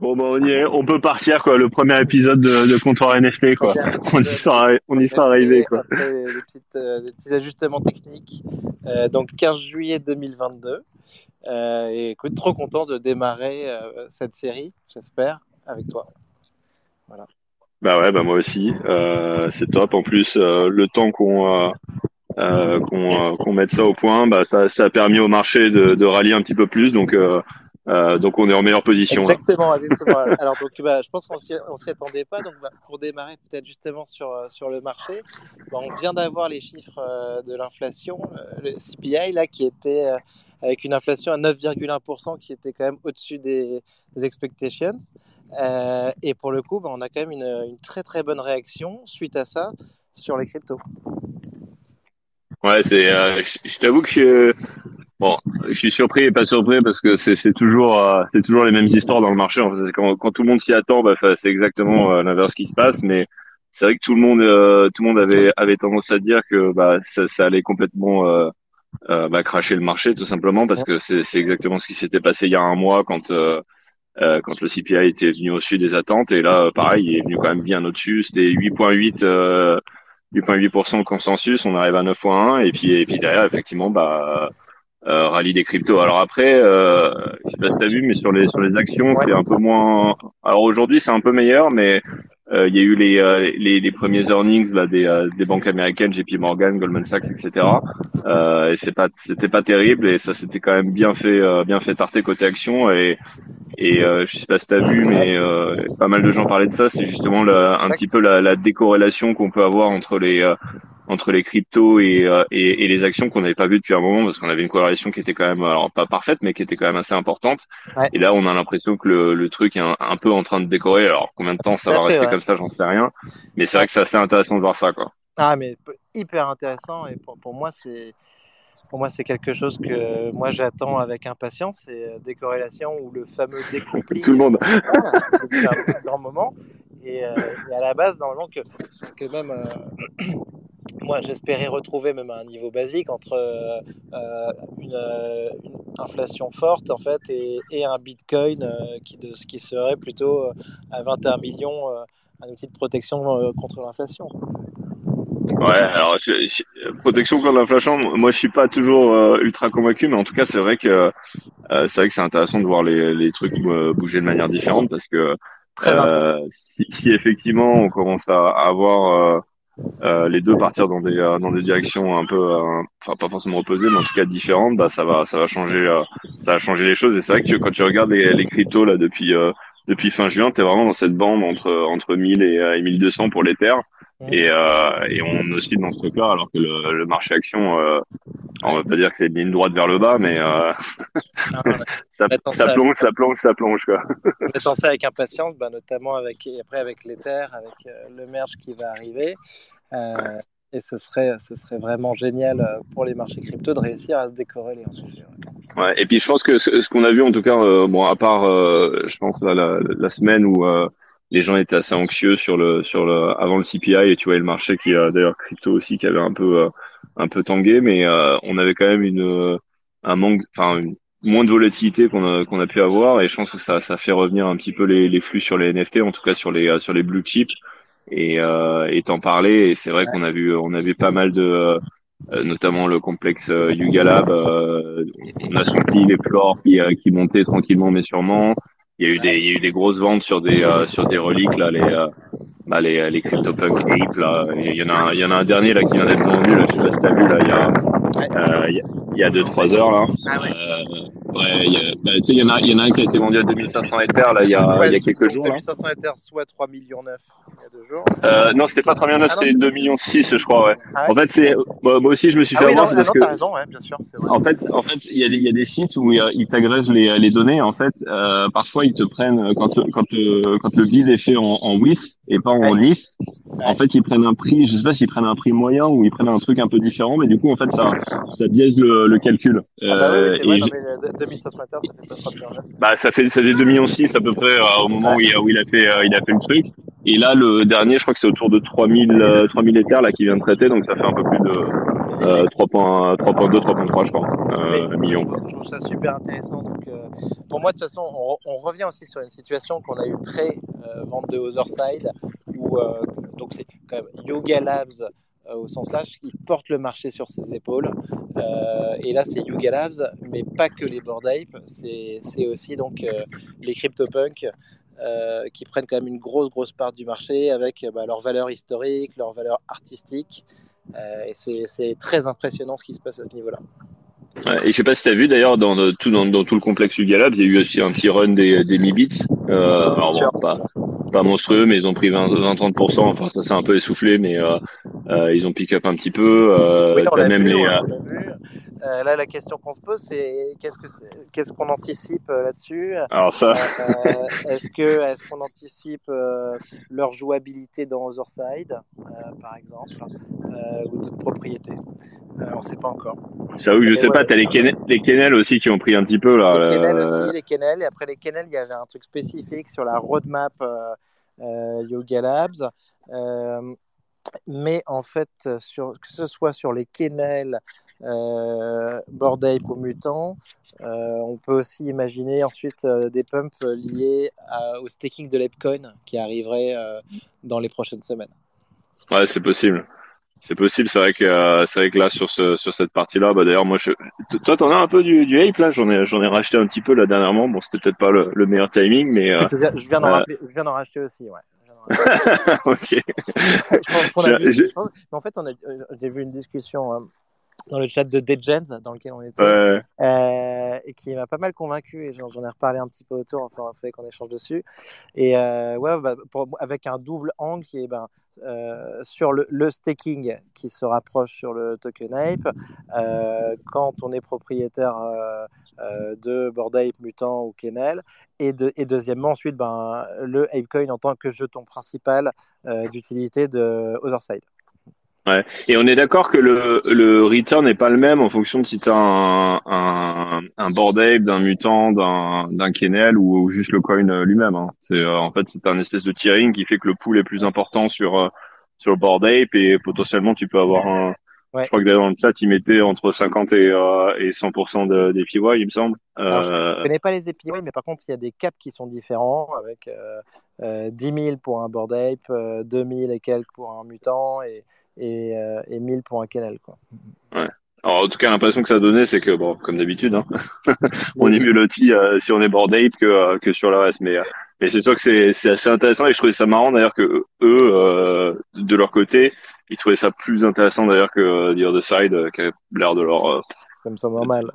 Bon, bah, on y est. On peut partir, quoi. Le premier épisode de, de Comptoir NFT, quoi. On y sera, on y sera arrivé, quoi. Après les, petites, euh, les petits ajustements techniques. Euh, donc, 15 juillet 2022. Euh, et écoute, trop content de démarrer cette série, j'espère, avec toi. Voilà. Bah ouais, bah moi aussi. C'est top. En plus, le temps qu'on qu'on qu'on mette ça au point, bah ça, ça a permis au marché de, de rallier un petit peu plus. Donc euh, donc on est en meilleure position. là. Exactement, exactement. Alors donc bah, je pense qu'on s'y on s'y attendait pas. Donc bah, pour démarrer peut-être justement sur euh, sur le marché, bah, on vient d'avoir les chiffres euh, de l'inflation, euh, le CPI là qui était avec une inflation à 9,1% qui était quand même au-dessus des, des expectations. Et pour le coup, on a quand même une, une très très bonne réaction suite à ça sur les cryptos. Ouais, c'est. euh, je t'avoue que je, bon, je suis surpris et pas surpris parce que c'est toujours euh, c'est toujours les mêmes histoires dans le marché. En fait, quand quand tout le monde s'y attend, bah, c'est exactement euh, l'inverse qui se passe. Mais c'est vrai que tout le monde euh, tout le monde avait avait tendance à dire que bah ça, ça allait complètement euh, bah, cracher le marché tout simplement parce que c'est exactement ce qui s'était passé il y a un mois quand euh, quand le CPI était venu au-dessus des attentes et là pareil il est venu quand même bien au-dessus c'était 8.8 euh, 8.8% de consensus on arrive à 9.1 et puis et puis derrière effectivement bah euh, rallye des cryptos. Alors après euh, je sais pas si t'as vu mais sur les sur les actions c'est un peu moins alors aujourd'hui c'est un peu meilleur mais euh, il y a eu les, euh, les les premiers earnings là des euh, des banques américaines JP Morgan Goldman Sachs etc euh, et c'est pas c'était pas terrible et ça s'était quand même bien fait bien fait tarter côté action et et euh, je sais pas si t'as vu mais euh, pas mal de gens parlaient de ça c'est justement la- un petit peu la, la décorrélation qu'on peut avoir entre les euh, entre les cryptos et, euh, et, et les actions qu'on n'avait pas vu depuis un moment parce qu'on avait une corrélation qui était quand même alors pas parfaite mais qui était quand même assez importante Ouais. et là on a l'impression que le, le truc est un, un peu en train de décorer alors combien de temps ça va fait, rester ouais. comme ça j'en sais rien mais c'est vrai que c'est assez intéressant de voir ça quoi Ah, mais hyper intéressant. Et pour, pour moi, c'est pour moi c'est quelque chose que moi j'attends avec impatience. C'est euh, des corrélations ou le fameux découpling. tout le monde Voilà, un, grand moment. Et, euh, et à la base, normalement, que, que même euh, moi j'espérais retrouver même un niveau basique entre euh, une, une inflation forte en fait et, et un bitcoin qui, de, qui serait plutôt à 21 millions un outil de protection contre l'inflation. Ouais, alors je- je- protection contre l'inflation, moi je suis pas toujours euh, ultra convaincu, mais en tout cas c'est vrai que euh, c'est vrai que c'est intéressant de voir les, les trucs euh, bouger de manière différente parce que euh, si, si effectivement on commence à, à avoir euh, euh, les deux partir dans des euh, dans des directions un peu, euh, enfin pas forcément opposées, mais en tout cas différentes, bah ça va ça va changer euh, ça va changer les choses. Et c'est vrai que quand tu regardes les, les cryptos là depuis euh, depuis fin juin, t'es vraiment dans cette bande entre entre 1000 et, et 1200 pour l'Ether. Et, euh, et on oscille dans ce truc-là, alors que le, le marché action, euh, on va pas dire que c'est une ligne droite vers le bas, mais euh, ça, Attends, ça ça- plonge, ça plonge, ça plonge, quoi. on attend ça avec impatience, bah, notamment avec, après avec l'Ether, avec euh, le merge qui va arriver. Euh, et ce serait, ce serait vraiment génial pour les marchés crypto de réussir à se décorréler. En effet, ouais. Ouais, et puis je pense que ce, ce qu'on a vu, en tout cas, bon, à part, je pense là, la, la semaine où les gens étaient assez anxieux sur le, sur le, avant le CPI, et tu vois le marché qui a d'ailleurs crypto aussi qui avait un peu, euh, un peu tangué, mais euh, on avait quand même une, euh, un manque, enfin, moins de volatilité qu'on a, qu'on a pu avoir, et je pense que ça, ça fait revenir un petit peu les, les flux sur les NFT, en tout cas sur les, euh, sur les blue chips, et, euh, et t'en parler, et c'est vrai qu'on a vu, on a vu pas mal de euh, euh, notamment le complexe euh, Yuga Lab. euh, on a senti les flores qui, euh, qui montaient tranquillement mais sûrement. Il y a eu des, il y a eu des grosses ventes sur des, euh, sur des reliques là, les, euh, bah, les, les CryptoPunk Ape là. Il y en a, un, il y en a un dernier là qui vient d'être vendu là. Je sais pas si t'as vu là. Il y a, euh, il y a, il y a deux trois heures là. Ah ouais. Euh, ouais, il y bah, il y en a, y en a un qui a été vendu à 2500 Ether là. Il y a, Ouais, y a quelques jours là. 2500 Ether, soit 3 millions 9 il y a deux jours. Euh, non, c'était pas 3 millions, Ah non, c'était c'est- 2 millions 6 je crois ouais. Ah ouais. En fait c'est, moi moi aussi je me suis Ah fait oui, non, avoir ah parce non, que t'as raison, ouais, bien sûr, vrai. En fait, en fait, il y a y a des sites où euh, ils t'agrègent les, les données. En fait, euh, parfois ils te prennent euh, quand quand le quand le bid est fait en, en WIS et pas en. LIS. En fait, ils prennent un prix. Je sais pas s'ils prennent un prix moyen ou ils prennent un truc un peu différent, mais du coup, en fait, ça ça biaise le, le calcul. Ah bah oui, Euh, oui, c'est et vrai, non, j- mais euh, 2500 Ether, ça fait pas 3 millions 9. bah, ça fait ça fait 2 millions 6 à peu près euh, au moment où il a où il a fait euh, il a fait le truc. Et là, le dernier, je crois que c'est autour de 3000, 3000 hectares là qui vient de traiter, donc ça fait un peu plus de euh, 3.2, 3.3, je crois, euh, millions. Je trouve ça super intéressant. Donc, euh, pour moi, de toute façon, on, on, revient aussi sur une situation qu'on a eu pré-vente de Otherside, où euh, donc c'est quand même Yoga Labs euh, au sens large, qui porte le marché sur ses épaules. Euh, et là, c'est Yuga Labs, mais pas que les Bored Ape, c'est aussi donc euh, les CryptoPunk. qui prennent quand même une grosse grosse part du marché avec bah, leur valeur historique, leur valeur artistique. et c'est très impressionnant ce qui se passe à ce niveau-là. Ouais, et je sais pas si tu as vu d'ailleurs dans, tout, dans, dans, tout le complexe Yuga Labs, il y a eu aussi un petit run des, des Mi-Bits. Euh, alors bon, pas, pas monstrueux, mais ils ont pris 20-30%. Enfin, ça s'est un peu essoufflé, mais euh, euh, ils ont pick up un petit peu. Euh, oui, on même vu, les, on vu. Euh, là, la question qu'on se pose, c'est qu'est-ce que qu'est-ce qu'on anticipe euh, là-dessus? Alors ça. est-ce que est-ce qu'on anticipe leur jouabilité dans Otherside, par exemple, ou d'autres propriétés? On ne sait pas encore. J'avoue, je sais pas. T'as les, Ken les Kennel aussi qui ont pris un petit peu là. Les Kennel aussi, les Kennel. Et après les Kennel, il y avait un truc spécifique sur la roadmap Yoga Labs. Mais en fait, sur, que ce soit sur les Kennel, euh, Bored Ape ou Mutant, euh, on peut aussi imaginer ensuite euh, des pumps liés à, au staking de l'Epcoin qui arriverait euh, dans les prochaines semaines. Ouais, c'est possible. C'est possible, c'est vrai que euh, c'est vrai que là sur ce sur cette partie-là, bah d'ailleurs moi je toi t'en as un peu du, du ape là, j'en ai j'en ai racheté un petit peu là dernièrement. Bon, c'était peut-être pas le, le, meilleur timing, mais euh, je viens d'en euh... racheter aussi, ouais. ok. je pense qu'on a vu, je pense, mais en fait, on a, j'ai vu une discussion hein, dans le chat de Deadgens dans lequel on était ouais. euh, et qui m'a pas mal convaincu et j'en ai reparlé un petit peu autour enfin on fait qu'on échange dessus et euh, ouais bah, pour, avec un double angle qui est ben euh, sur le, le, staking qui se rapproche sur le token ape quand on est propriétaire de Bored Ape Mutant ou Kennel et, de, et deuxièmement ensuite ben, le Apecoin en tant que jeton principal d'utilité de Otherside. Ouais. Et on est d'accord que le, le return n'est pas le même en fonction de si tu as un, un, un board ape, d'un mutant, d'un, d'un kennel ou, ou, juste le coin lui-même. Hein. C'est euh, en fait c'est un espèce de tiering qui fait que le pool est plus important sur euh, sur le board ape et potentiellement tu peux avoir un. Ouais. Je crois que d'ailleurs dans le chat il mettait entre 50 et, euh, et 100% de, des PY il me semble. Alors, je ne connais pas les APY mais par contre il y a des caps qui sont différents avec euh, 10 000 pour un board ape, 2 000 et quelques pour un mutant et et, euh, et 1000 pour un canal. Quoi. Ouais. Alors, en tout cas, l'impression que ça donnait, c'est que, bon, comme d'habitude, hein, on est mieux loti euh, si on est board ape que, euh, que sur le reste. Mais, euh, mais c'est sûr que c'est, assez intéressant et je trouvais ça marrant d'ailleurs que eux, de leur côté, ils trouvaient ça plus intéressant d'ailleurs que The Other Side, qui a l'air de leur. Comme ça, normal.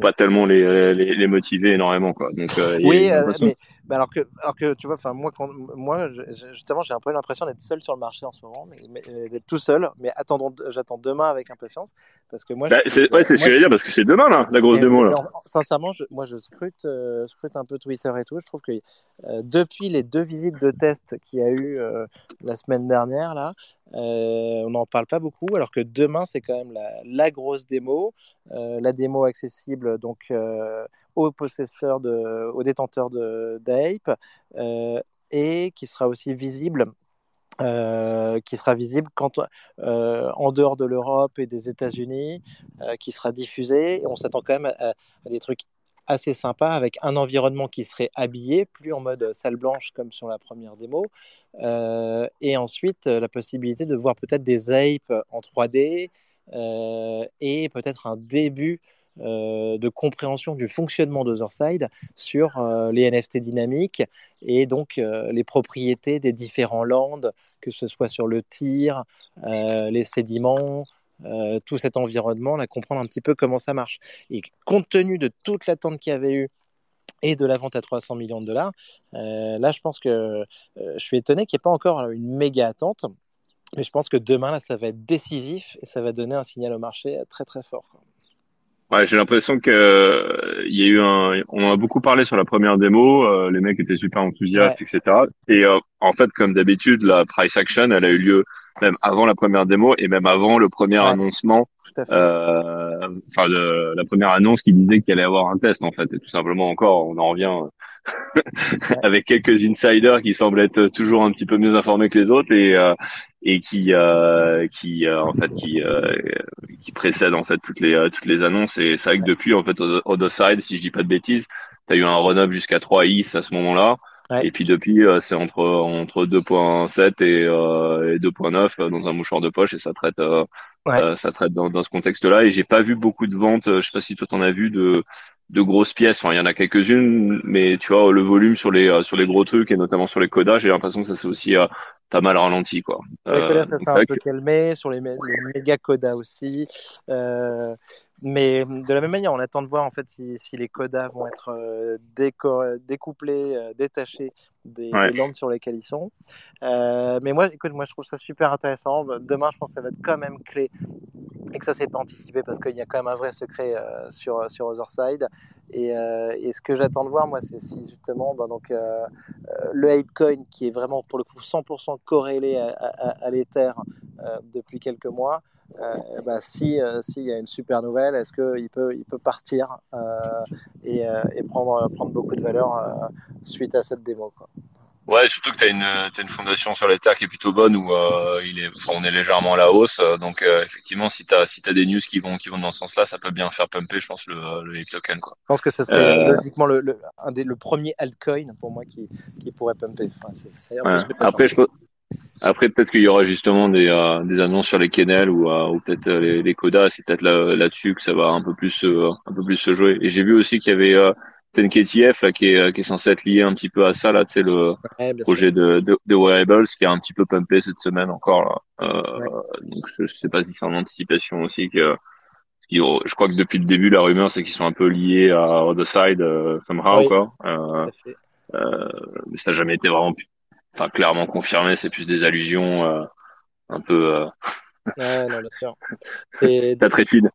Pas tellement les, les, les motiver énormément, quoi. Donc, oui, mais bah alors que, alors que tu vois, enfin moi, quand, moi, justement, j'ai un peu l'impression d'être seul sur le marché en ce moment, mais, mais euh, d'être tout seul. Mais attendons, j'attends demain avec impatience parce que moi. Bah, c'est ouais, ce que je veux dire parce que c'est demain là, la grosse démo là. sincèrement, je, moi, je scrute, euh, scrute un peu Twitter et tout. Je trouve que euh, depuis les deux visites de test qu'il y a eu euh, la semaine dernière là, euh, on n'en parle pas beaucoup, alors que demain, c'est quand même la, la grosse démo, euh, la démo accessible donc euh, aux possesseurs, de, aux détenteurs d'Ape, et qui sera aussi visible. qui sera visible quand, en dehors de l'Europe et des États-Unis, qui sera diffusé. On s'attend quand même à, des trucs assez sympa avec un environnement qui serait habillé, plus en mode salle blanche comme sur la première démo, euh, et ensuite euh, la possibilité de voir peut-être des apes en 3D euh, et peut-être un début euh, de compréhension du fonctionnement d'Otherside sur euh, les NFT dynamiques et donc euh, les propriétés des différents lands, que ce soit sur le tir, les sédiments, tout cet environnement, là, comprendre un petit peu comment ça marche. Et compte tenu de toute l'attente qu'il y avait eu et de la vente à 300 millions de dollars, là, je pense que je suis étonné qu'il n'y ait pas encore une méga attente. Mais je pense que demain, là, ça va être décisif et ça va donner un signal au marché très, très fort. Ouais, j'ai l'impression que euh, il y a eu un, on a beaucoup parlé sur la première démo, euh, les mecs étaient super enthousiastes, ouais. etc. Et euh, en fait, comme d'habitude, la price action, elle a eu lieu même avant la première démo et même avant le premier ouais. annoncement, euh, enfin la première annonce qui disait qu'il allait avoir un test en fait. Et tout simplement encore, on en revient avec quelques insiders qui semblent être toujours un petit peu mieux informés que les autres et euh, et qui euh, qui euh, en fait qui qui précèdent en fait toutes les toutes les annonces et c'est vrai que depuis en fait Other Side si je dis pas de bêtises tu as eu un run-up jusqu'à 3 is à ce moment-là et puis depuis c'est entre entre 2.7 et, et 2.9 dans un mouchoir de poche et ça traite ça traite dans, dans ce contexte-là. Et j'ai pas vu beaucoup de ventes je sais pas si toi t'en as vu de de grosses pièces. Enfin, il y en a quelques-unes, mais tu vois, le volume sur les euh, sur les gros trucs et notamment sur les codas, j'ai l'impression que ça s'est aussi euh, pas mal ralenti, quoi. Codas, ça s'est un peu calmé sur les, les méga codas aussi. Euh, mais de la même manière, on attend de voir en fait si, si les codas vont être euh, découplés, euh, détachés des, ouais. des, sur lesquelles ils sont. Euh, mais moi, écoute, moi je trouve ça super intéressant. Demain, je pense que ça va être quand même clé et que ça s'est pas anticipé parce qu'il y a quand même un vrai secret euh, sur sur Otherside. Et, euh, et ce que j'attends de voir, moi, c'est si justement, ben, donc le Apecoin qui est vraiment pour le coup 100% corrélé à, l'Ether depuis quelques mois. Euh, bah, si euh, s'il y a une super nouvelle, est-ce qu'il peut il peut partir euh, et, et, prendre prendre beaucoup de valeur suite à cette démo. Ouais, surtout que tu as une, as une fondation sur les terres qui est plutôt bonne où euh, il est, enfin, on est légèrement à la hausse. donc euh, effectivement, si tu as, si as des news qui vont, qui vont dans ce sens-là, ça peut bien faire pumper, je pense, le, le token. Quoi. Je pense que ce serait euh... logiquement le, le, un des, le premier altcoin pour moi qui, qui pourrait pumper. Enfin, c est, c est ouais. Après, je, après, peut-être qu'il y aura justement des, euh, des annonces sur les kennels ou, euh, ou peut-être euh, les, les codas. C'est peut-être là, là-dessus que ça va un peu plus, euh, un peu plus se jouer. Et j'ai vu aussi qu'il y avait euh, TenKTF là, qui, est, qui est censé être lié un petit peu à ça, là, tu sais, le ouais, projet de, de, de, Wearables qui a un petit peu pumpé cette semaine encore. Là. Ouais. Donc, je, je sais pas si c'est en anticipation aussi que. Je crois que depuis le début, la rumeur, c'est qu'ils sont un peu liés à Other Side, euh, somehow, oui, quoi. mais ça n'a jamais été vraiment enfin clairement confirmé, c'est plus des allusions euh, un peu. Ouais, non, bien sûr. T'as très fine.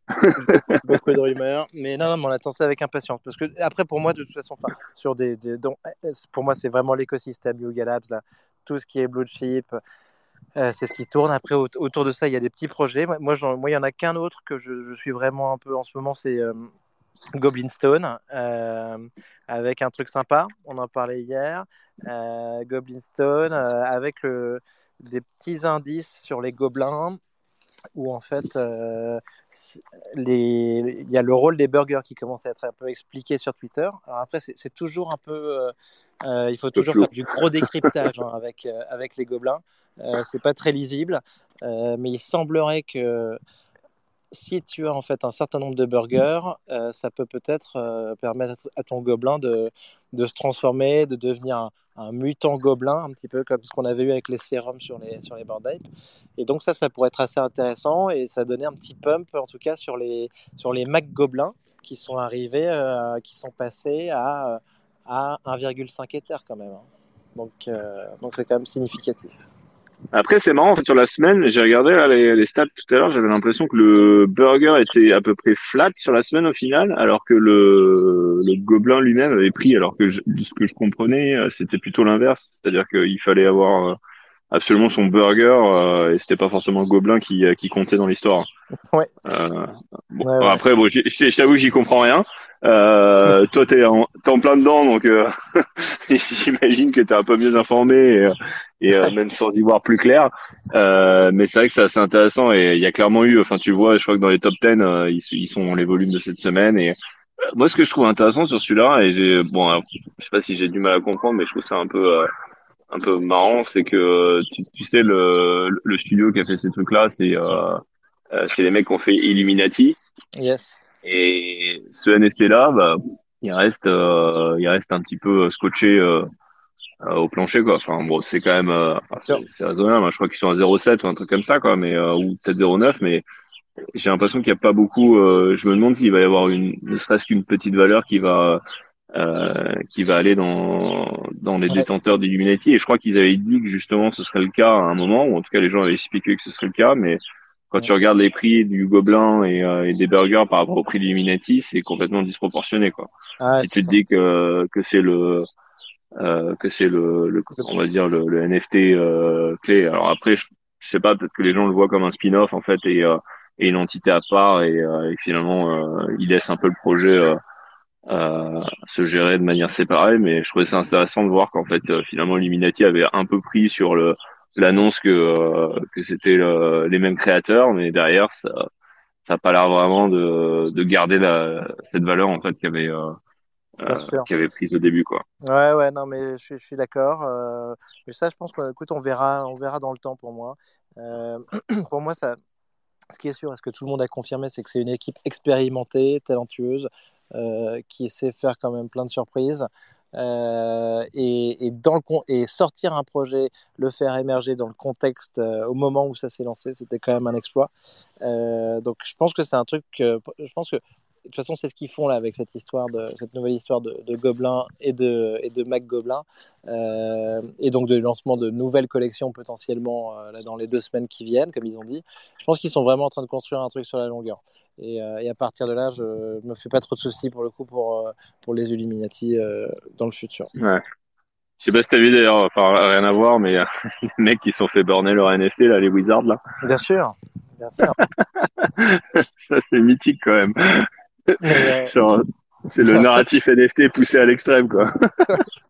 beaucoup de rumeurs, mais non, non, mais on attend ça avec impatience parce que après pour moi de toute façon, sur des, des donc, pour moi c'est vraiment l'écosystème Yuga Labs là, tout ce qui est Blue Chip. Euh, c'est ce qui tourne. Après, autour de ça, il y a des petits projets. Moi, moi, il y en a qu'un autre que je, je, suis vraiment un peu en ce moment, c'est euh, Goblin Stone euh, avec un truc sympa. On en parlait hier. Euh, Goblin Stone avec le, des petits indices sur les gobelins où en fait euh, les... il y a le rôle des burgers qui commence à être un peu expliqué sur Twitter. Alors après c'est toujours un peu euh, il faut toujours faire du gros décryptage hein, avec avec les gobelins. c'est pas très lisible, mais il semblerait que si tu as en fait un certain nombre de burgers, euh, ça peut peut-être euh, permettre à ton gobelin de, de, se transformer, de devenir un, mutant gobelin, un petit peu comme ce qu'on avait eu avec les sérums sur les, sur les Et donc ça, ça pourrait être assez intéressant et ça donnait un petit pump en tout cas sur les, sur les Mac gobelins qui sont arrivés, euh, qui sont passés à, à 1,5 Ether quand même. Hein. Donc euh, donc c'est quand même significatif. Après, c'est marrant, en fait, sur la semaine, j'ai regardé là, les, stats tout à l'heure, j'avais l'impression que le burger était à peu près flat sur la semaine au final, alors que le, le gobelin lui-même avait pris, alors que je, ce que je comprenais, euh, c'était plutôt l'inverse, c'est-à-dire qu'il fallait avoir euh, absolument son burger euh, et c'était pas forcément le gobelin qui, qui comptait dans l'histoire. Ouais. Euh, bon, ouais, ouais. Après, bon, je t'avoue que j'y comprends rien. Euh, toi, t'es en, es en plein dedans, donc euh, j'imagine que t'es un peu mieux informé et, et euh, même sans y voir plus clair. Euh, mais c'est vrai que c'est assez intéressant et il y a clairement eu, enfin, tu vois, je crois que dans les top 10, ils, ils, sont les volumes de cette semaine et moi, ce que je trouve intéressant sur celui-là, et j'ai, bon, je sais pas si j'ai du mal à comprendre, mais je trouve ça un peu un peu marrant, c'est que tu, tu, sais le, le studio qui a fait ces trucs-là, c'est euh, c'est les mecs qui ont fait Illuminati. Yes. Et ce NFT-là, bah, il reste, euh, il reste un petit peu scotché euh, au plancher, quoi. Enfin, bon, c'est quand même, euh, c'est raisonnable. Hein. Je crois qu'ils sont à 0,7 ou un truc comme ça, quoi, mais ou peut-être 0,9, mais j'ai l'impression qu'il n'y a pas beaucoup. je me demande s'il va y avoir une, ne serait-ce qu'une petite valeur qui va euh, qui va aller dans, dans les détenteurs d'Illuminati. Et je crois qu'ils avaient dit que justement ce serait le cas à un moment, ou en tout cas les gens avaient spéculé que ce serait le cas, mais quand tu regardes les prix du Gobelin et, euh, et des burgers par rapport au prix d'Illuminati, c'est complètement disproportionné. Quoi. Ah, si tu te dis que, que c'est le euh, que c'est le, le, on va dire le, le NFT euh, clé. Alors après, je, je sais pas, peut-être que les gens le voient comme un spin-off en fait et, euh, et une entité à part et, et finalement il laisse un peu le projet se gérer de manière séparée. Mais je trouvais ça intéressant de voir qu'en fait, finalement, Illuminati avait un peu pris sur le l'annonce que que c'était les mêmes créateurs, mais derrière, ça ça a pas l'air vraiment de, de garder la, cette valeur en fait qu'il avait euh, qui avait prise au début quoi. Ouais ouais non mais je, je suis d'accord. Euh, mais ça je pense qu'écoute on verra on verra dans le temps pour moi. Euh, pour moi ça ce qui est sûr, est-ce que tout le monde a confirmé, c'est que c'est une équipe expérimentée, talentueuse, euh, qui sait faire quand même plein de surprises. Euh, et, dans le et sortir un projet, le faire émerger dans le contexte euh, au moment où ça s'est lancé, c'était quand même un exploit. Euh, donc je pense que c'est un truc que je pense que de toute façon, c'est ce qu'ils font là avec cette histoire, de, cette nouvelle histoire de, de Gobelin et de, et de Mac Gobelin, euh, et donc de lancement de nouvelles collections potentiellement euh, là, dans les deux semaines qui viennent, comme ils ont dit. Je pense qu'ils sont vraiment en train de construire un truc sur la longueur. Et, euh, et à partir de là, je ne me fais pas trop de soucis pour le coup pour, pour les Illuminati dans le futur. Ouais. Je sais pas si t'as vu d'ailleurs, enfin rien à voir, mais les mecs qui sont fait burner leur NFT là, les Wizards là. Bien sûr, bien sûr. Ça c'est mythique quand même. Mais, Genre, c'est le narratif NFT poussé à l'extrême, quoi.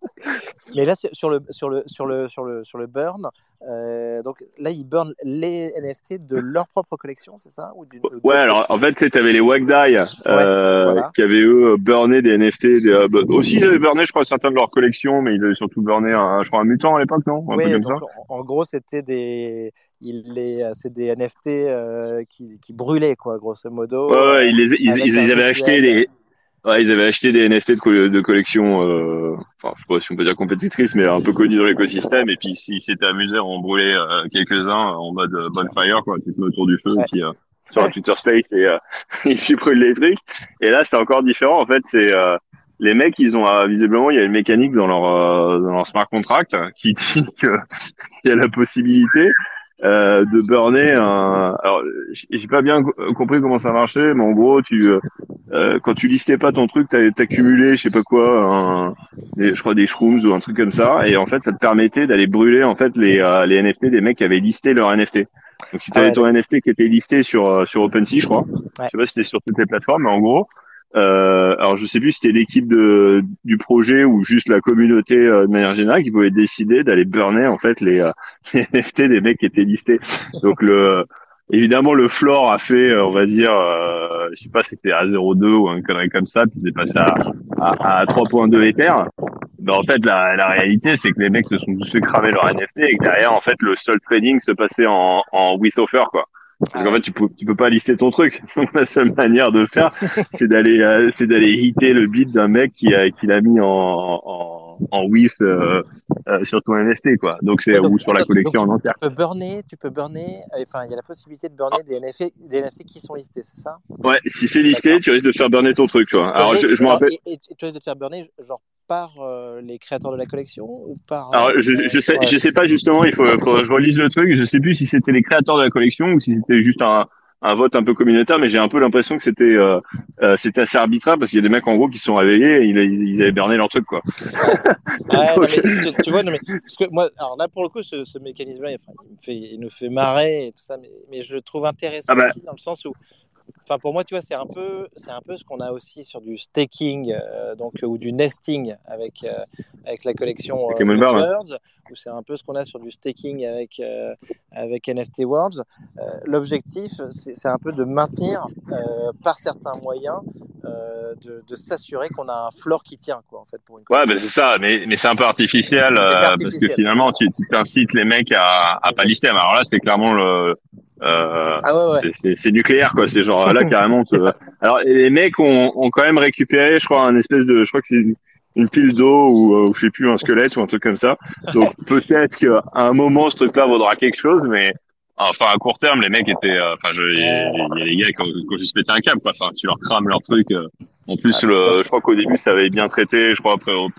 Mais là, sur le, sur le, sur le, sur le, sur le burn, euh, donc là, ils burnent les NFT de leur propre collection, c'est ça ou Ouais, alors en fait, tu avais les Wagdai euh, voilà. qui avaient eux burné des NFT. Des, euh, bah, aussi, ils avaient burné, je crois, certains de leurs collections, mais ils avaient surtout burné, un, je crois, un mutant à l'époque, non? Un donc, en, en, gros, c'était des, il les, c'est des NFT qui, qui brûlaient, quoi, grosso modo. Ouais, ouais ils, les, ils, ils, ils avaient acheté les Ouais, ils avaient acheté des NFT de, de collection, euh, enfin, je sais pas si on peut dire compétitrice, mais un peu connu dans l'écosystème. Et puis, ils s'étaient amusés à en brûler euh, quelques-uns en mode euh, bonfire, quoi. Tu te mets autour du feu, ouais. puis euh, sur un Twitter Space et euh, ils suppriment les trucs. Et là, c'est encore différent. En fait, c'est euh, les mecs, ils ont visiblement, il y a une mécanique dans leur dans leur smart contract qui dit qu'il y a la possibilité euh, de burner un. Alors, j'ai pas bien compris comment ça marchait, mais en gros, tu euh, quand tu listais pas ton truc, t'as accumulé, je sais pas quoi, un, des, je crois des shrooms ou un truc comme ça, et en fait, ça te permettait d'aller brûler en fait les euh, les NFT des mecs qui avaient listé leur NFT. Donc, si tu avais ah ouais, ton NFT qui était listé sur euh, sur OpenSea, je crois, ouais. je sais pas si c'était sur toutes les plateformes, mais en gros, euh, alors je sais plus si c'était l'équipe du projet ou juste la communauté euh, de manière générale qui pouvait décider d'aller burner en fait les, euh, les NFT des mecs qui étaient listés. Donc le évidemment le floor a fait on va dire euh, je sais pas c'était à 0,2 ou un connerie comme ça puis c'est passé à, à, à 3.2 Ether. Ben, en fait la, la réalité c'est que les mecs se sont tous fait cramer leur NFT et que derrière en fait le seul trading se passait en en with offer quoi. Parce qu'en fait, tu peux, tu peux pas lister ton truc. Donc, la seule manière de le faire, c'est d'aller, euh, c'est d'aller hitter le bid d'un mec qui a, qui l'a mis en, en, en with euh, euh, sur ton NFT, quoi. Donc, c'est, ou sur la collection en entière. Tu peux burner, tu peux burner, enfin, il y a la possibilité de burner des NFT, des NFT qui sont listés, c'est ça? Ouais, si c'est listé, tu risques de faire burner ton truc, tu vois. Alors, je, je me rappelle. Et, et, tu risques de te faire burner, genre, par euh, les créateurs de la collection ou par Alors je, je sais je sais pas justement il faut, faut je relise le truc je sais plus si c'était les créateurs de la collection ou si c'était juste un, un vote un peu communautaire mais j'ai un peu l'impression que c'était euh, euh, c'était assez arbitraire parce qu'il y a des mecs en gros qui se sont réveillés et ils, ils avaient berné leur truc quoi. Ouais, non, mais, tu, tu, vois non, mais, parce que moi alors là pour le coup ce, ce mécanisme là il, il, me fait, il nous fait marrer et tout ça mais, mais je le trouve intéressant ah bah. aussi dans le sens où enfin pour moi tu vois c'est un peu c'est un peu ce qu'on a aussi sur du staking euh, donc ou du nesting avec euh, avec la collection euh, Worlds ou c'est un peu ce qu'on a sur du staking avec euh, avec NFT Worlds. Euh, l'objectif c'est un peu de maintenir par certains moyens de, de s'assurer qu'on a un floor qui tient quoi en fait pour une ouais ben c'est ça mais mais c'est un peu artificiel, artificiel, parce que finalement tu t'incites les mecs à à pas lister. Alors là c'est clairement le euh, ah ouais, ouais. C'est nucléaire quoi, c'est genre là carrément. Tu... Alors les mecs ont, ont, quand même récupéré, je crois, un espèce de, je crois que c'est une, une, pile d'eau ou, euh, ou, je sais plus un squelette ou un truc comme ça. Donc peut-être qu'à un moment ce truc-là vaudra quelque chose, mais enfin à court terme les mecs étaient, euh, enfin il y, a les gars qui ont, juste pété un câble quoi. Enfin tu leur crames leur truc. Euh. En plus ah, le, je crois qu'au début ça avait bien traité, je crois après. je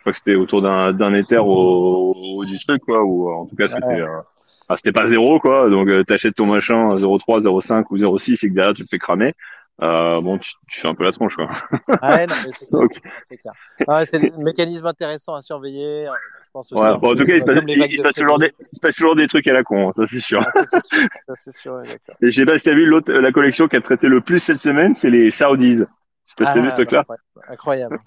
crois que c'était autour d'un éther au, au, du truc quoi, ou en tout cas c'était. Ouais ah, c'était pas zéro quoi. Donc euh, t'achètes ton machin à 0,3 0,5 ou 0,6 et que derrière tu te fais cramer. Euh, bon tu, tu, fais un peu la tronche quoi. Ah ouais, non, c'est clair, c'est clair. Ah, c'est un mécanisme intéressant à surveiller je pense aussi, ouais, bon, en tout cas il se passe, il, il passe toujours des il se passe toujours des trucs à la con hein, ça c'est sûr. Ah, ça c'est sûr, ouais, et je sais pas si t'as vu l'autre la collection qui a traité le plus cette semaine c'est les Saudis. Tu ah, vu ce truc-là. Incroyable.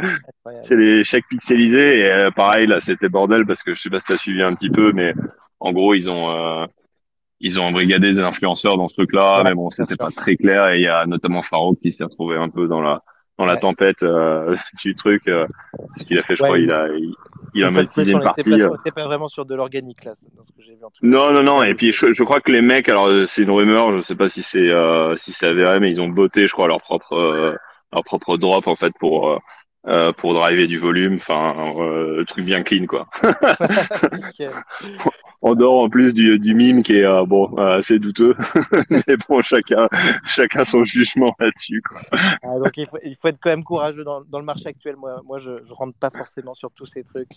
c'est les chèques pixelisés et euh, pareil là, c'était bordel parce que je sais pas si t'as suivi un petit peu, mais en gros ils ont euh, ils ont embrigadé des influenceurs dans ce truc-là, mais bon c'était pas très clair et il y a notamment Farouk qui s'est retrouvé un peu dans la dans la tempête euh, du truc. Euh, ce qu'il a fait, je crois, il a, il, il a monétisé une partie. On n'était pas vraiment sur de l'organique là, dans ce que j'ai vu. En tout cas. Non, non, non. Et puis je, je, crois que les mecs, alors c'est une rumeur, je sais pas si c'est euh, si c'est avéré, mais ils ont botté, je crois, leur propre euh, leur propre drop en fait pour euh, pour driver du volume, enfin euh, truc bien clean quoi. en dehors en plus du, du mime qui est euh, bon euh, assez douteux, mais bon chacun chacun son jugement là-dessus. Ah, donc il faut, il faut être quand même courageux dans, dans le marché actuel. Moi moi je, je rentre pas forcément sur tous ces trucs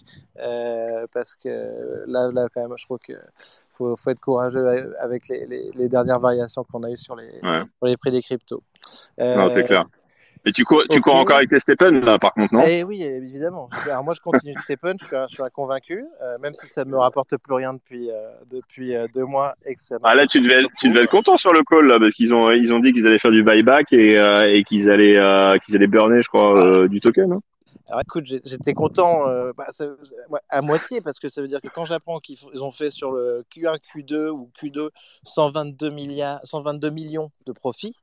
parce que là là quand même je crois que faut, faut être courageux avec les, les, les dernières variations qu'on a eues sur les, sur les prix des cryptos. non c'est clair. Et tu cours, tu cours encore avec tes Stephen, là, par contre, non? Eh oui, évidemment. Alors moi, je continue de Stephen, je suis, je suis convaincu, euh, même si ça ne me rapporte plus rien depuis, euh, depuis euh, deux mois. ah là, tu devais, tu devais être content sur le call, là, parce qu'ils ont, ils ont dit qu'ils allaient faire du buyback et, et qu'ils allaient, qu'ils allaient burner, je crois, du token. Hein alors écoute, j'étais content euh, bah, à moitié parce que ça veut dire que quand j'apprends qu'ils ont fait sur le Q1, Q2 ou Q2 122, milliards, 122 millions de profits,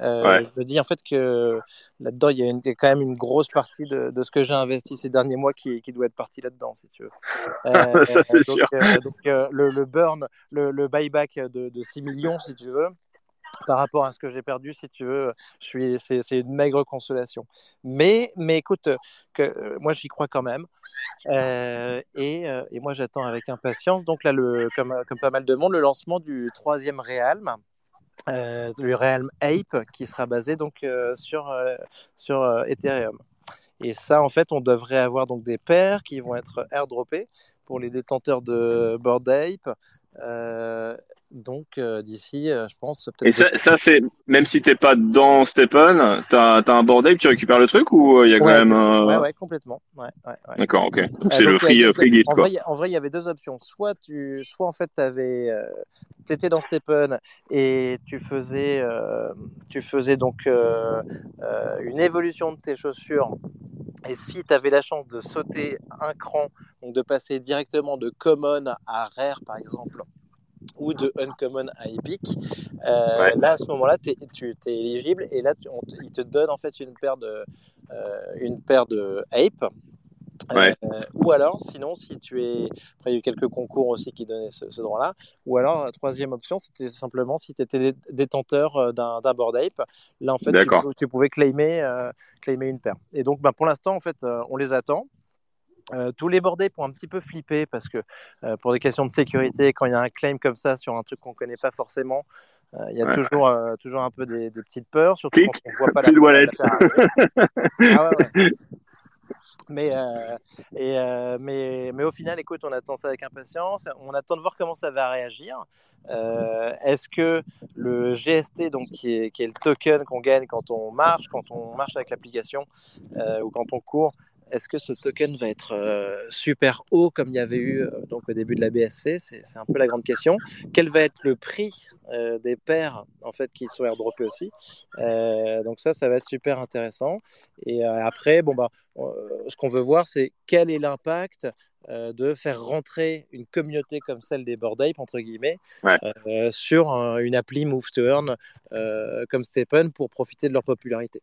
euh, je me dis en fait que là-dedans, il y, a quand même une grosse partie de, de ce que j'ai investi ces derniers mois qui, qui doit être partie là-dedans, si tu veux. Euh, donc, donc le, le, burn, le, le buyback de, de 6 millions, si tu veux, par rapport à ce que j'ai perdu, si tu veux, je suis, c'est, une maigre consolation. Mais, mais écoute, que, euh, moi j'y crois quand même. Euh, et, euh, et, moi j'attends avec impatience, donc là, le, comme, comme pas mal de monde, le lancement du troisième Realm. Euh, le Realm Ape qui sera basé donc sur, sur Ethereum. Et ça, en fait, on devrait avoir donc des paires qui vont être airdroppées pour les détenteurs de Bored Ape, donc euh, d'ici, euh, je pense. Et ça, ça c'est même si t'es pas dans Stephen, t'as as un bordel, tu récupères le truc ou il y a quand même. Ouais, ouais, complètement. Ouais, ouais, D'accord, ok. c'est le free, free en, Vrai, en vrai, il y avait deux options. Soit tu, soit en fait t'avais, t'étais dans Stephen et tu faisais, tu faisais donc une évolution de tes chaussures. Et si tu avais la chance de sauter un cran, donc de passer directement de common à rare par exemple, ou de Uncommon à Epic, euh, là à ce moment-là, tu es éligible et là il te donne en fait une paire de, euh, une paire de Ape. Euh, ou alors, sinon, si tu es. Après, il y a eu quelques concours aussi qui donnaient ce, droit-là. Ou alors, la troisième option, c'était simplement si tu étais détenteur d'un board ape. Là, en fait, tu, pouvais claimer, claimer une paire. Et donc, ben, pour l'instant, en fait, on les attend. Euh, tous les bordés pour un petit peu flipper parce que euh, pour des questions de sécurité, quand il y a un claim comme ça sur un truc qu'on ne connaît pas forcément, euh, il y a toujours, toujours un peu des, petites peurs, surtout quand on ne voit pas la, wallet. ah ouais, Mais, et, mais, mais au final, écoute, on attend ça avec impatience. On attend de voir comment ça va réagir. Est-ce que le GST, donc, qui, est, qui est le token qu'on gagne quand on marche, quand on marche avec l'application ou quand on court, est-ce que ce token va être euh, super haut comme il y avait eu euh, donc au début de la BSC C'est un peu la grande question. Quel va être le prix euh, des paires en fait qui sont airdroppées aussi? Donc ça, ça va être super intéressant. Et après, bon bah, ce qu'on veut voir, c'est quel est l'impact de faire rentrer une communauté comme celle des Bored Ape, entre guillemets, sur une appli Move to Earn comme Stephen pour profiter de leur popularité.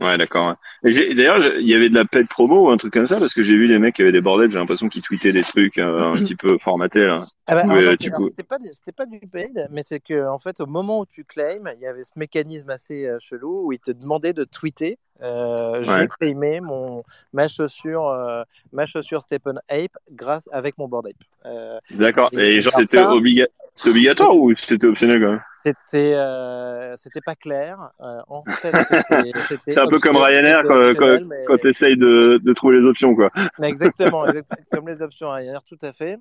Ouais, d'accord. D'ailleurs, il y avait de la paid promo ou un truc comme ça, parce que j'ai vu des mecs qui avaient des bordels, j'ai l'impression qu'ils tweetaient des trucs euh, un petit peu formatés. là. Ah bah, euh, c'était pas, pas, du paid, mais c'est que en fait, au moment où tu claims, il y avait ce mécanisme assez euh, chelou où il te demandait de tweeter. J'ai claimé mon, ma chaussure, ma chaussure Stephen Ape grâce avec mon board Ape. D'accord. Et, genre, c'était obligatoire ou c'était optionnel quand même? C'était euh, c'était pas clair. Euh, en fait, c'est un peu comme Ryanair quand, quand, tu essayes de, de, trouver les options. Quoi. Exactement, comme les options Ryanair, tout à fait.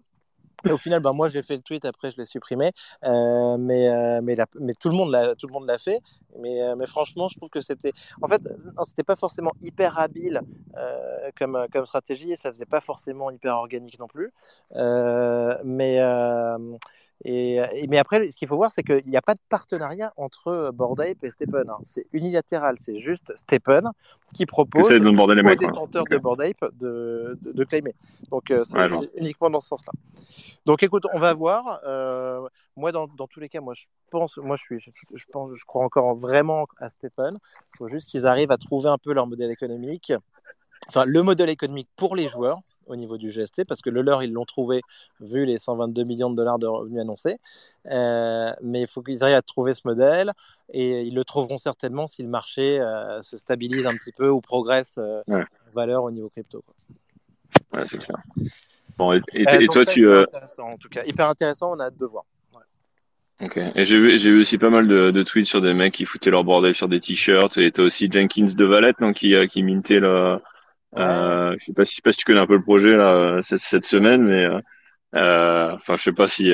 Et au final, ben, moi j'ai fait le tweet, après je l'ai supprimé, euh, mais, euh, mais, mais, tout le monde l'a tout le monde l'a fait. Mais, euh, mais franchement, je trouve que c'était, en fait, c'était pas forcément hyper habile comme, comme stratégie et ça faisait pas forcément hyper organique non plus. mais Et, mais après, ce qu'il faut voir, c'est qu'il n'y a pas de partenariat entre Bored Ape et Stepen. Hein. C'est unilatéral. C'est juste Stepen qui propose de aux détenteurs de Bored Ape de, de, de claimer. Donc, c'est uniquement dans ce sens-là. Donc, écoute, on va voir. moi, dans, dans, tous les cas, moi, je pense, moi, je, suis, je, pense, je crois encore vraiment à Stepen. Il faut juste qu'ils arrivent à trouver un peu leur modèle économique enfin le modèle économique pour les joueurs au niveau du GST, parce que le leur, ils l'ont trouvé vu les 122 millions de dollars de revenus annoncés. Euh, mais il faut qu'ils arrivent à trouver ce modèle, et ils le trouveront certainement si le marché euh, se stabilise un petit peu ou progresse euh, en valeur au niveau crypto. Ouais, c'est clair. Bon, et, toi, tu. Intéressant, en tout cas, hyper intéressant, on a hâte de voir. Ok. Et j'ai vu, j'ai vu aussi pas mal de, de, tweets sur des mecs qui foutaient leur bordel sur des t-shirts. Et t'as aussi Jenkins de Valette, donc qui, qui mintait le, euh, je sais pas, si sais pas si tu connais un peu le projet là cette, cette semaine, mais euh, euh enfin je sais pas si.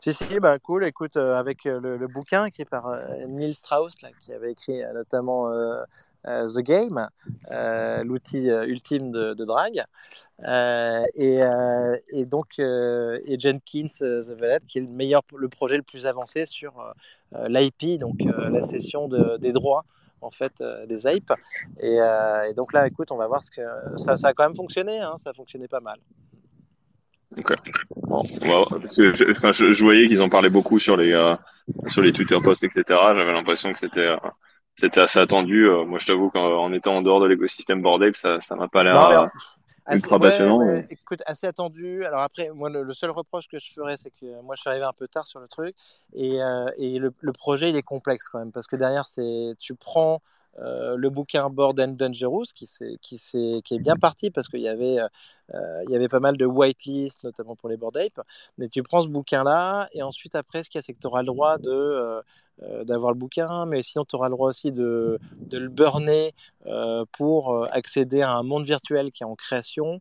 Si si, bah cool. Écoute, euh, avec le, le, bouquin écrit par Neil Strauss là, qui avait écrit notamment The Game, l'outil ultime de, de drague, et, et, donc et Jenkins The Valet, qui est le meilleur, le projet le plus avancé sur l'IP, donc la cession de, des droits en fait euh, des apes. Euh, et, donc là, écoute, on va voir ce que ça, ça a quand même fonctionné. Hein, ça a fonctionné pas mal. Ok. Bon, je, enfin, je, voyais qu'ils en parlaient beaucoup sur les euh, sur les Twitter posts, etc. J'avais l'impression que c'était c'était assez attendu. moi, je t'avoue qu'en étant en dehors de l'écosystème Bored ça ça m'a pas l'air ultra passionnant. Écoute, assez attendu. Alors après, moi, le, seul reproche que je ferais, c'est que moi, je suis arrivé un peu tard sur le truc et, euh, et le, le, projet, il est complexe quand même parce que derrière, c'est tu prends euh, le bouquin Board and Dangerous qui, est, qui, est, qui est bien parti parce qu'il y, avait, euh, il y avait pas mal de whitelist, notamment pour les Board Ape. Mais tu prends ce bouquin-là et ensuite, après, ce qu'il y a, c'est que tu auras le droit de. Euh, d'avoir le bouquin, mais sinon tu auras le droit aussi de, de le burner pour accéder à un monde virtuel qui est en création.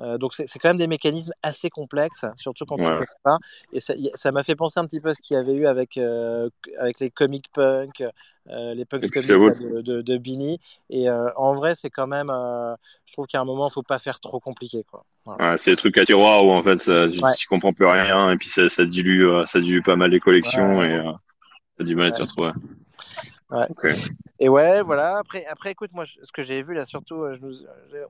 Euh, donc c'est quand même des mécanismes assez complexes, surtout quand tu ne connais pas. Et ça m'a fait penser un petit peu à ce qu'il y avait eu avec, euh, avec les comic punk, euh, les punks comics de, de, de, Bini. Et en vrai, c'est quand même, je trouve qu'à un moment, il ne faut pas faire trop compliqué. Quoi. c'est des trucs à tiroir où en fait, ça, tu ne comprends plus rien et puis ça, ça, dilue, ça dilue pas mal les collections et ça a du mal à s'y retrouver. Ouais. Et ouais, voilà. Après, après écoute, moi, ce que j'ai vu là, surtout, euh,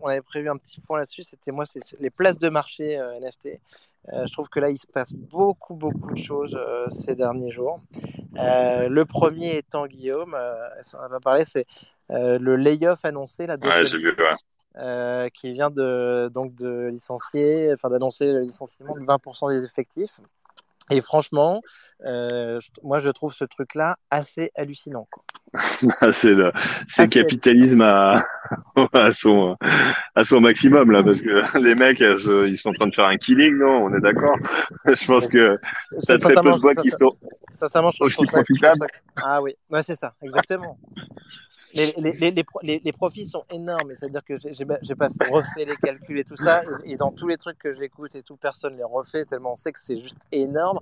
on avait prévu un petit point là-dessus, c'était moi, c'est les places de marché euh, NFT. Euh, je trouve que là, il se passe beaucoup, beaucoup de choses ces derniers jours. le premier étant Guillaume, on va parler, c'est le layoff annoncé là. Ouais, j'ai vu, qui vient de donc de licencier, enfin d'annoncer le licenciement de 20% des effectifs. Et franchement, euh, moi, je trouve ce truc-là assez hallucinant. c'est le, le capitalisme à, à, son, à son maximum, là, parce que les mecs, ils sont en train de faire un killing, non On est d'accord Je pense que ça serait peu de boîtes qui sont aussi profitables. Ah oui, ouais, c'est ça, exactement les, les, les, les, profits sont énormes. C'est-à-dire que j'ai pas refait les calculs et tout ça. Et, dans tous les trucs que j'écoute et tout, personne les refait tellement on sait que c'est juste énorme.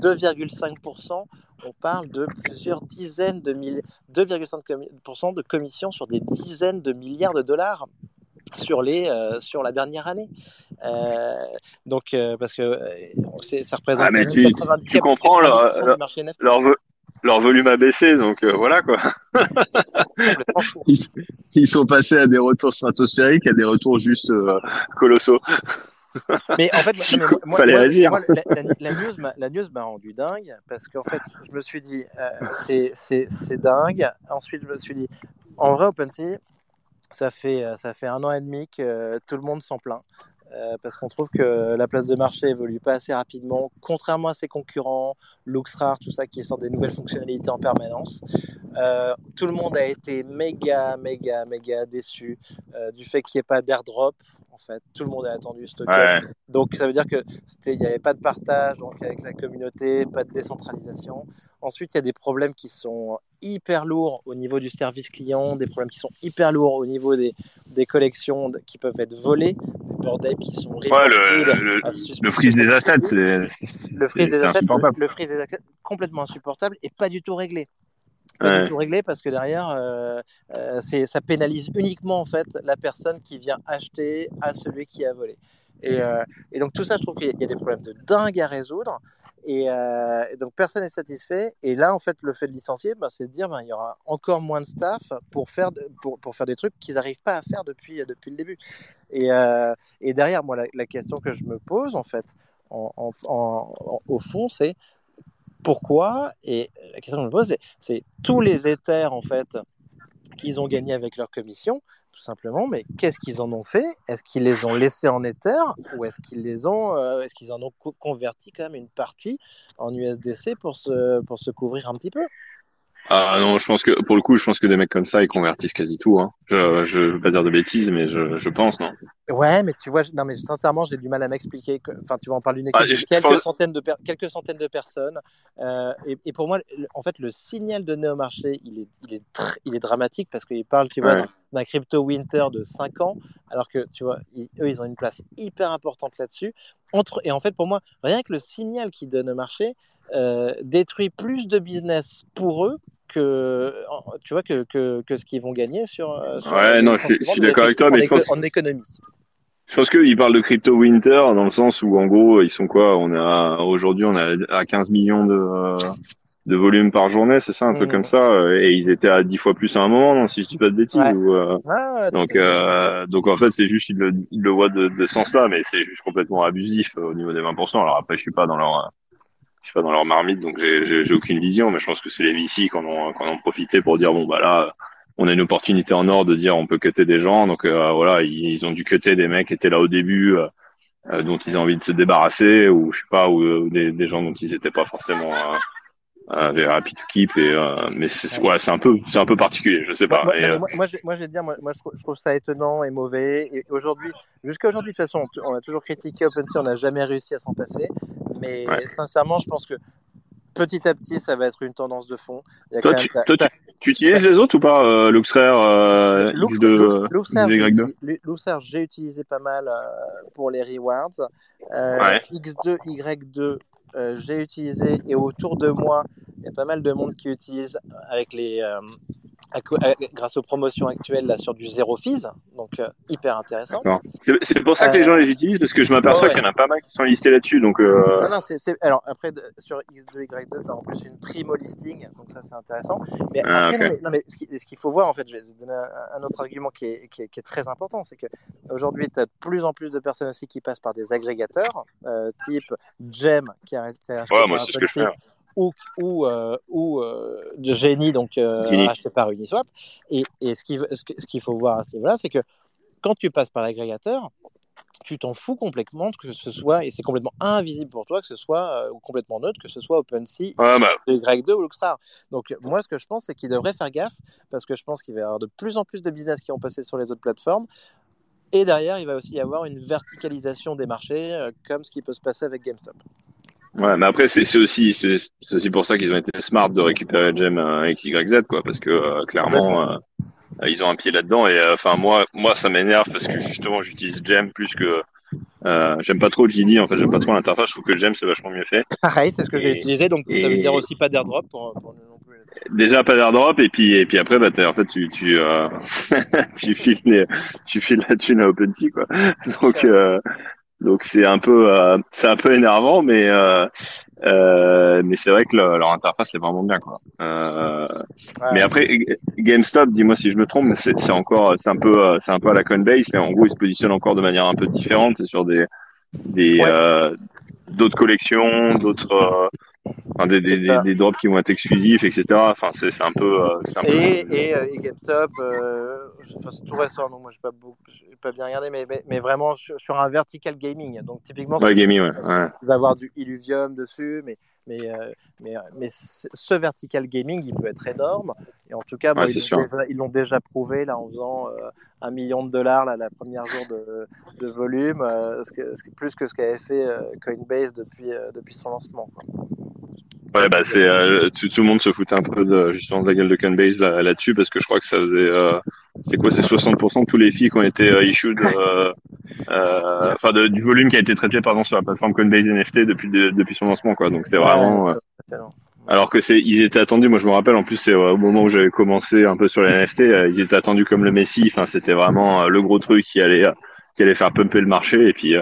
2,5%, on parle de plusieurs dizaines de milliers, 2,5% de commissions sur des dizaines de milliards de dollars sur les euh, sur la dernière année. Euh, donc euh, parce que ça représente ah, tu, tu comprends leur, leur, leur volume a baissé, donc euh, voilà quoi. ils, sont passés à des retours stratosphériques, à des retours juste euh, colossaux. mais en fait, moi, Fallait agir. la, news la news m'a rendu dingue parce qu'en fait, je me suis dit, euh, c'est dingue. Ensuite, je me suis dit, en vrai, OpenSea, ça fait, ça fait un an et demi que tout le monde s'en plaint. Euh, parce qu'on trouve que la place de marché évolue pas assez rapidement, contrairement à ses concurrents, LuxRare, tout ça, qui sort des nouvelles fonctionnalités en permanence. Euh, tout le monde a été méga, méga, méga déçu euh, du fait qu'il n'y ait pas d'airdrop. En fait, tout le monde a attendu ce token. Donc, ça veut dire qu'il n'y avait pas de partage donc avec la communauté, pas de décentralisation. Ensuite, il y a des problèmes qui sont hyper lourds au niveau du service client, des problèmes qui sont hyper lourds au niveau des, des collections qui peuvent être volées, des bordels qui sont ouais, le, le, freeze des assets, c'est le freeze des assets, le, freeze des assets complètement insupportable et pas du tout réglé. Pas du tout réglé parce que derrière, euh, euh, ça pénalise uniquement en fait la personne qui vient acheter à celui qui a volé. Et, et donc tout ça, je trouve qu'il y a des problèmes de dingue à résoudre. Euh, et, donc personne n'est satisfait. Et là, en fait, le fait de licencier, bah, c'est de dire il y aura encore moins de staff pour faire, pour, pour faire des trucs qu'ils n'arrivent pas à faire depuis, depuis le début. Et, euh, et derrière, moi, la, question que je me pose, en fait, en, en, au fond, c'est pourquoi Et la question que je me pose, c'est tous les éthers, en fait, qu'ils ont gagnés avec leur commission, tout simplement. Mais qu'est-ce qu'ils en ont fait? Est-ce qu'ils les ont laissés en Ether ou est-ce qu'ils les ont, euh, est-ce qu'ils en ont converti quand même une partie en USDC pour se, pour se couvrir un petit peu? Ah non, je pense que pour le coup, je pense que des mecs comme ça, ils convertissent quasi tout. Hein. Je, je veux pas dire de bêtises, mais je, je pense, non. Ouais, mais tu vois, non, mais sincèrement, j'ai du mal à m'expliquer. Enfin, tu vois, on parle d'une équipe ah, de quelques, centaines de quelques centaines de personnes. Euh, et, et, pour moi, en fait, le signal donné au marché, il est, il est, il est dramatique parce qu'il parle, tu vois, d'un crypto winter de 5 ans, alors que, tu vois, eux, ils ont une place hyper importante là-dessus. Entre, et en fait, pour moi, rien que le signal qu'ils donnent au marché euh, détruit plus de business pour eux que, tu vois, que, que, que ce qu'ils vont gagner sur. Euh, sur ouais, non, je, suis d'accord avec toi, mais je pense... en économie. Je pense qu'ils parlent de crypto winter dans le sens où, en gros, ils sont quoi? On a aujourd'hui, on est à 15 millions de, de volume par journée, c'est ça, un truc mmh. comme ça. Et ils étaient à 10 fois plus à un moment, non, si je dis pas de bêtises. Ou, euh... ouais, donc, euh, donc en fait, c'est juste ils le, ils le voient de, de ce sens-là, mais c'est juste complètement abusif au niveau des 20%. Alors après, je suis pas dans leur je suis pas dans leur marmite, donc j'ai aucune vision, mais je pense que c'est les VC qui en ont, qui en ont profité pour dire bon bah là on a une opportunité en or de dire on peut cutter des gens. Donc euh, voilà, ils, ont dû cutter des mecs qui étaient là au début, euh, euh, dont ils ont envie de se débarrasser, ou je sais pas, ou, des, des, gens dont ils n'étaient pas forcément euh, happy to keep. Et, mais c'est ouais, c'est un peu, c'est un peu particulier, je sais pas. Moi, moi, moi, je, moi, je vais te dire, moi, je, trouve, ça étonnant et mauvais. Et aujourd'hui, jusqu'à aujourd'hui, de toute façon, on a toujours critiqué OpenSea, on n'a jamais réussi à s'en passer. Mais sincèrement, je pense que petit à petit, ça va être une tendance de fond. Il y a toi, tu, toi tu, utilises les autres ou pas euh, Luxrare, euh, X2, j'ai utilisé pas mal euh, pour les rewards. Euh, X2, Y2, euh, j'ai utilisé et autour de moi, il y a pas mal de monde qui utilise avec les, grâce aux promotions actuelles là, sur du zéro fees, donc euh, hyper intéressant. C'est pour ça que les gens les utilisent, parce que je m'aperçois qu'il y en a pas mal qui sont listés là-dessus. Donc, euh... non, non, Alors après, sur X2Y2, tu as en plus une primo listing, donc ça c'est intéressant. Mais ah, après, non, mais, ce qu'il faut voir, en fait, je vais donner un, autre argument qui est, qui est, qui est très important, c'est qu'aujourd'hui, tu as de plus en plus de personnes aussi qui passent par des agrégateurs, euh, type Gem, qui a resté ouais, moi, c'est ce que je fais ou, ou, euh, ou euh, de génie, donc euh, acheté par Uniswap. Et, et ce qu'il ce faut voir à ce niveau-là, c'est que quand tu passes par l'agrégateur, tu t'en fous complètement que ce soit, et c'est complètement invisible pour toi que ce soit ou complètement neutre, que ce soit OpenSea, bah. Y2 ou Luxar. Donc moi, ce que je pense, c'est qu'il devrait faire gaffe, parce que je pense qu'il va y avoir de plus en plus de business qui vont passer sur les autres plateformes. Et derrière, il va aussi y avoir une verticalisation des marchés, comme ce qui peut se passer avec GameStop. Ouais, mais après c'est aussi c'est aussi pour ça qu'ils ont été smart de récupérer Gem XYZ quoi, parce que euh, clairement euh, ils ont un pied là-dedans et euh, enfin moi moi ça m'énerve parce que justement j'utilise Gem plus que j'aime pas trop GD en fait j'aime pas trop l'interface je trouve que Gem c'est vachement mieux fait. Pareil c'est ce que j'ai utilisé donc ça veut dire aussi pas d'airdrop pour, pour non plus. Déjà pas d'airdrop et puis et puis après bah en fait tu tu tu files les, tu files la thune à OpenSea quoi donc donc c'est un peu euh, c'est un peu énervant, mais euh, euh, mais c'est vrai que leur interface est vraiment bien quoi. Euh, Mais après GameStop, dis-moi si je me trompe, mais c'est encore c'est un peu euh, c'est un peu à la Coinbase. Et en gros, ils se positionnent encore de manière un peu différente. C'est sur des des euh, d'autres collections, d'autres Enfin, des, des, des, des, drops qui vont être exclusifs, etc. Enfin, c'est un peu. Euh, un peu... Et, et, euh, et, GameStop, euh, enfin, c'est tout récent, donc moi je n'ai pas, pas bien regardé, mais, mais, mais vraiment sur, sur, un vertical gaming. Donc typiquement, ouais, gaming, ouais. avoir du Illuvium dessus, mais, mais, euh, mais, mais ce vertical gaming, il peut être énorme. Et en tout cas, bon, ils l'ont déjà, déjà, prouvé là en faisant euh, un million de dollars là, la première jour de, de volume, euh, ce que, ce, plus que ce qu'avait fait Coinbase depuis, depuis son lancement. Quoi. Ouais, bah c'est euh, tout, tout, le monde se foutait un peu de justement de la gueule de Coinbase là-dessus là parce que je crois que ça faisait euh, c'est quoi c'est 60% de tous les filles qui ont été euh, issued euh, euh, enfin du volume qui a été traité pardon sur la plateforme Coinbase NFT depuis depuis son lancement quoi. Donc c'est vraiment ouais, alors que c'est ils étaient attendus. Moi je me rappelle en plus c'est au moment où j'avais commencé un peu sur les NFT ils étaient attendus comme le Messi. Enfin c'était vraiment le gros truc qui allait qui allait faire pumper le marché. Et puis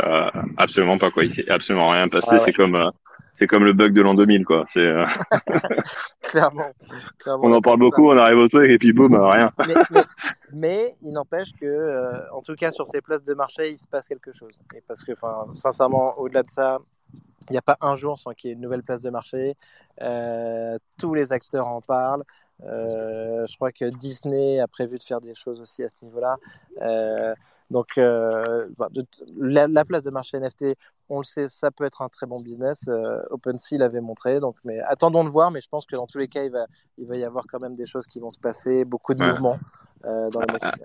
absolument pas quoi. Il s'est absolument rien passé. C'est comme c'est comme le bug de l'an 2000 quoi. C'est clairement, clairement, On en parle beaucoup, on arrive au truc et puis boum, rien. Mais, mais, mais il n'empêche que, en tout cas sur ces places de marché, il se passe quelque chose. Et parce que, enfin, sincèrement, au-delà de ça, il n'y a pas un jour sans qu'il y ait une nouvelle place de marché. Euh, tous les acteurs en parlent. Euh, je crois que Disney a prévu de faire des choses aussi à ce niveau-là. Euh, donc, bah, la, place de marché NFT, on le sait, ça peut être un très bon business. OpenSea l'avait montré. Donc, mais attendons de voir. Mais je pense que dans tous les cas, il va, il va y avoir quand même des choses qui vont se passer, beaucoup de mouvements dans le marché.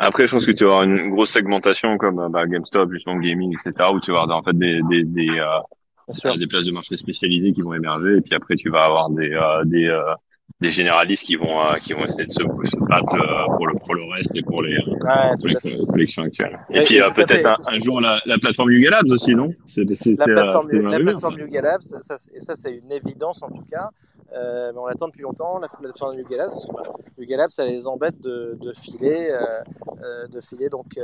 Après, je pense que tu vas avoir une grosse segmentation comme bah, GameStop, justement gaming, etc., où tu vas avoir en fait des, des, des, euh, des places de marché spécialisées qui vont émerger, et puis après tu vas avoir des euh, des euh, des généralistes qui vont qui vont essayer de se, battre pour le pour le reste et pour les, ouais, collections actuelles. Et, puis peut-être un, jour la, la plateforme Yuga Labs aussi, non? La plateforme, la plateforme Yuga Labs, ça, et ça c'est une évidence en tout cas. Euh, mais on l'attend depuis longtemps, la, fin du Galab, parce que bah, ça les embête de, filer, euh, euh de filer donc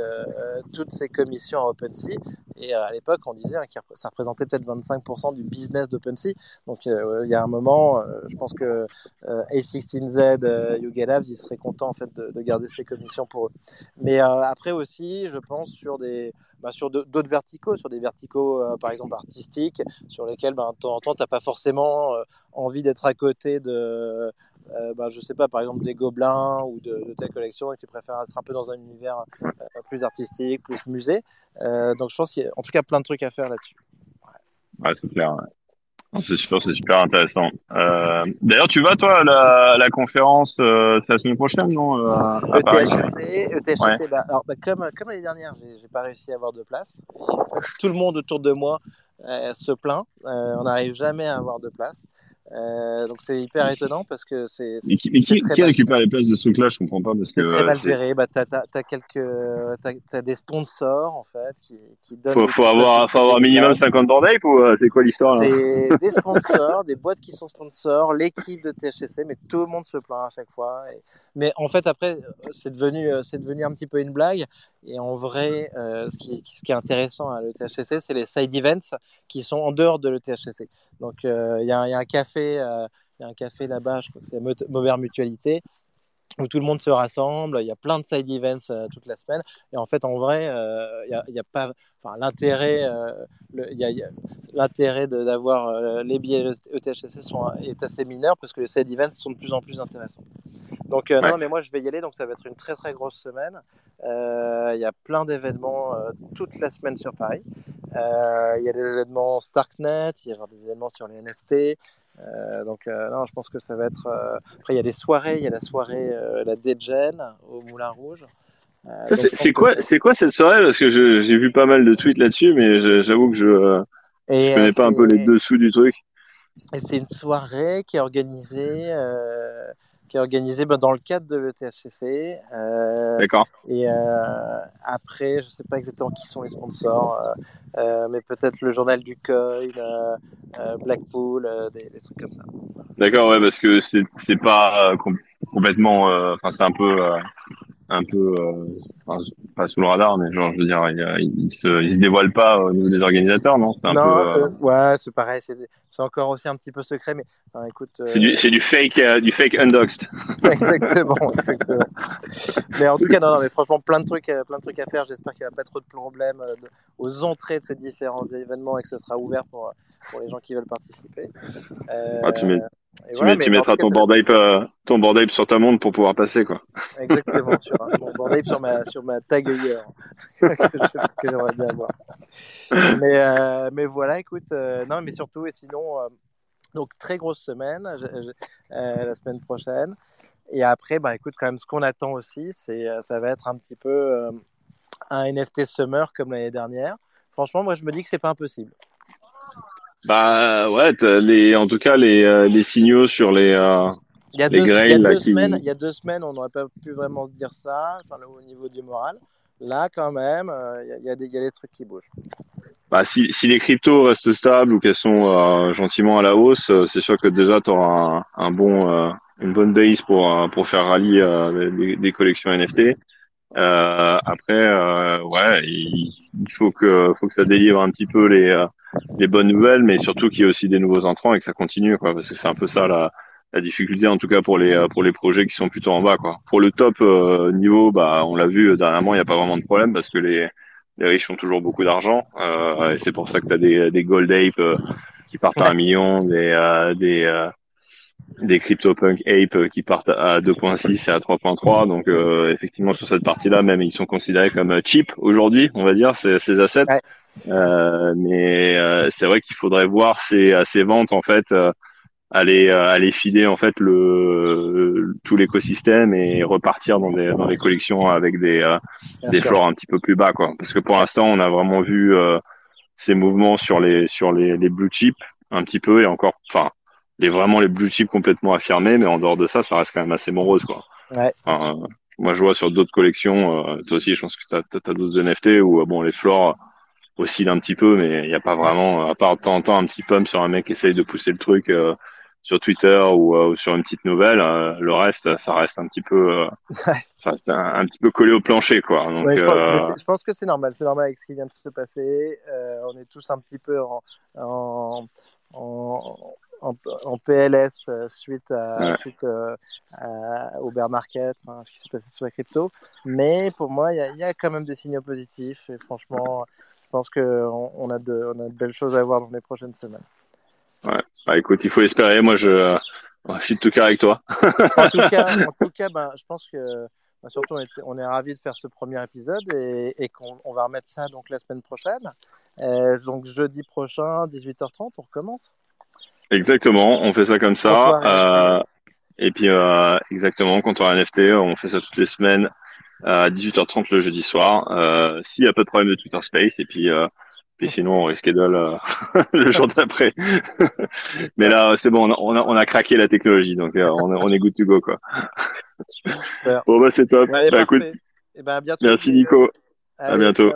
toutes ces commissions à OpenSea. Et à l'époque, on disait hein, que ça représentait peut-être 25% du business d'OpenSea. Donc il y a un moment, je pense que A16Z, Yuga Labs, ils seraient contents en fait de, de, garder ces commissions pour eux. Mais après aussi, je pense sur des, bah, sur d'autres verticaux, sur des verticaux par exemple artistiques, sur lesquels bah, de temps en temps, tu n'as pas forcément envie d'être côté de, euh, bah, je sais pas, par exemple des gobelins ou de, ta collection et tu préfères être un peu dans un univers euh, plus artistique, plus musée. Euh, donc je pense qu'il y a en tout cas plein de trucs à faire là-dessus. Ouais, c'est clair. C'est super, c'est super intéressant. Euh, D'ailleurs, tu vas toi à la, la conférence, c'est la semaine prochaine, non ETHC, ETHC bah, alors, bah, comme, comme l'année dernière, j'ai pas réussi à avoir de place. Tout le monde autour de moi se plaint. on n'arrive jamais à avoir de place. Euh, donc c'est hyper étonnant parce que c'est. Mais qui, qui, récupère les places de ce truc-là Je comprends pas parce que. Très mal géré. Bah, t'as as, quelques, t'as des sponsors en fait qui, qui donnent. Faut, faut avoir, faut avoir minimum 50 bordeaux ou euh, c'est quoi l'histoire C'est des sponsors, des boîtes qui sont sponsors, l'équipe de THC, mais tout le monde se plaint à chaque fois. Et... Mais en fait après, c'est devenu, c'est devenu un petit peu une blague. Et en vrai, euh, ce, qui, est intéressant à l'ETHCC, c'est les side events qui sont en dehors de l'ETHCC. Donc, euh, il y, y, a un café, euh, y a un café là-bas, je crois que c'est Mauvais Mutualité, où tout le monde se rassemble. Il y a plein de side events euh, toute la semaine. Et en fait, en vrai, il n'y a, y a, pas. Enfin, l'intérêt, l'intérêt d'avoir les billets ETHCC sont, est assez mineur parce que les side events sont de plus en plus intéressants. Donc, non, mais moi, je vais y aller. Donc, ça va être une très, très grosse semaine. Euh, il y a plein d'événements euh, toute la semaine sur Paris. Euh, il y a des événements Starknet, il y a des événements sur les NFT. Donc non, je pense que ça va être. Après, il y a des soirées. Il y a la soirée la Degen au Moulin Rouge. c'est quoi, c'est quoi cette soirée? Parce que j'ai vu pas mal de tweets là-dessus, mais j'avoue que je, ne connais pas un peu les dessous du truc. Et c'est une soirée qui est organisée qui est organisé bah, dans le cadre de l'ETHCC. Euh, D'accord. Et euh, après, je ne sais pas exactement qui sont les sponsors, euh, mais peut-être le journal du euh, Blackpool, des, des, trucs comme ça. D'accord, ouais, parce que c'est pas complètement, enfin c'est un peu un peu euh, pas sous le radar mais genre je veux dire il, il, se il se dévoile pas au niveau des organisateurs non? C'est un non, peu euh... ouais c'est pareil c'est c'est encore aussi un petit peu secret mais enfin, écoute euh... c'est du fake euh, du fake undoxed. Exactement exactement. Mais en tout cas non, non mais franchement plein de trucs euh, plein de trucs à faire. J'espère qu'il n'y a pas trop de problèmes euh, aux entrées de ces différents événements et que ce sera ouvert pour pour les gens qui veulent participer. Ah, tu mets tu, voilà, tu mettras ton board ape, euh, ton board sur ta montre pour pouvoir passer, quoi. Exactement, sur mon board sur ma, sur ma tag hier, que, j'aimerais bien avoir. Mais, euh, mais voilà, écoute, euh, non, mais surtout, et sinon, donc très grosse semaine, je, je, la semaine prochaine. Et après, bah, écoute, quand même, ce qu'on attend aussi, c'est, ça va être un petit peu un NFT Summer comme l'année dernière. Franchement, moi, je me dis que c'est pas impossible. Bah ouais, les, en tout cas les, euh, les signaux sur les, euh, il y a, les deux, il y a là, deux qui... semaines, il y a deux semaines, on n'aurait pas pu vraiment se dire ça, enfin, au niveau du moral. Là, quand même, euh, il, y a, des, il y a des trucs qui bougent. Bah, si, si les cryptos restent stables ou qu'elles sont euh, gentiment à la hausse, c'est sûr que déjà tu auras un, un, bon, une bonne base pour, pour faire rallye des, des, collections NFT. Euh, après, euh, ouais, il, faut que faut que ça délivre un petit peu les euh, les bonnes nouvelles, mais surtout qu'il y ait aussi des nouveaux entrants et que ça continue, quoi, parce que c'est un peu ça la la difficulté en tout cas pour les pour les projets qui sont plutôt en bas, quoi. Pour le top niveau, bah on l'a vu dernièrement, il n'y a pas vraiment de problème parce que les les riches ont toujours beaucoup d'argent et c'est pour ça que tu as des des gold ape qui partent à un million, des des des CryptoPunk Ape euh, qui partent à 2.6 et à 3.3. Donc euh, effectivement sur cette partie-là, même ils sont considérés comme euh, cheap aujourd'hui, on va dire, ces, ces assets. Euh, mais c'est vrai qu'il faudrait voir ces, ces ventes en fait aller aller filer en fait le tout l'écosystème et repartir dans des dans des collections avec des des floors un petit peu plus bas quoi. Parce que pour l'instant, on a vraiment vu ces mouvements sur les sur les, les blue chips un petit peu et encore enfin les vraiment les blue chips complètement affirmés, mais en dehors de ça, ça reste quand même assez morose, quoi. Ouais. moi, je vois sur d'autres collections, euh, toi aussi, je pense que tu as, as, d'autres NFT où, euh, bon, les flores oscillent un petit peu, mais il n'y a pas vraiment, à part de temps en temps, un petit pump sur un mec qui essaye de pousser le truc euh, sur Twitter ou, ou, sur une petite nouvelle. le reste, ça reste un petit peu, un, petit peu collé au plancher, quoi. Donc, je, pense, je, pense, que c'est normal, c'est normal avec ce qui vient de se passer. on est tous un petit peu en, en, en en, PLS euh, suite, à, suite euh, au bear market, ce qui s'est passé sur la crypto. Mais pour moi, il y, a quand même des signaux positifs. Et franchement, je pense qu'on on a, de, on a de belles choses à voir dans les prochaines semaines. Ouais, bah, écoute, il faut espérer. Moi, je, je suis de tout cas avec toi. en tout cas, en tout cas ben, je pense que bah, surtout, on est, on est ravis de faire ce premier épisode et, et qu'on va remettre ça donc la semaine prochaine. Euh, donc jeudi prochain, 18h30, on recommence. Exactement, on fait ça comme ça. Euh, et puis euh, exactement, quand on a un NFT, on fait ça toutes les semaines à 18h30 le jeudi soir. Euh, S'il n'y a pas de problème de Twitter Space, et puis euh, puis sinon on reschedule euh, le jour d'après. Mais là, c'est bon, on a, on a, craqué la technologie, donc euh, on, on, est good to go quoi. bon bah c'est top. bah, écoute, et eh ben, à bientôt. Merci Nico. à bientôt.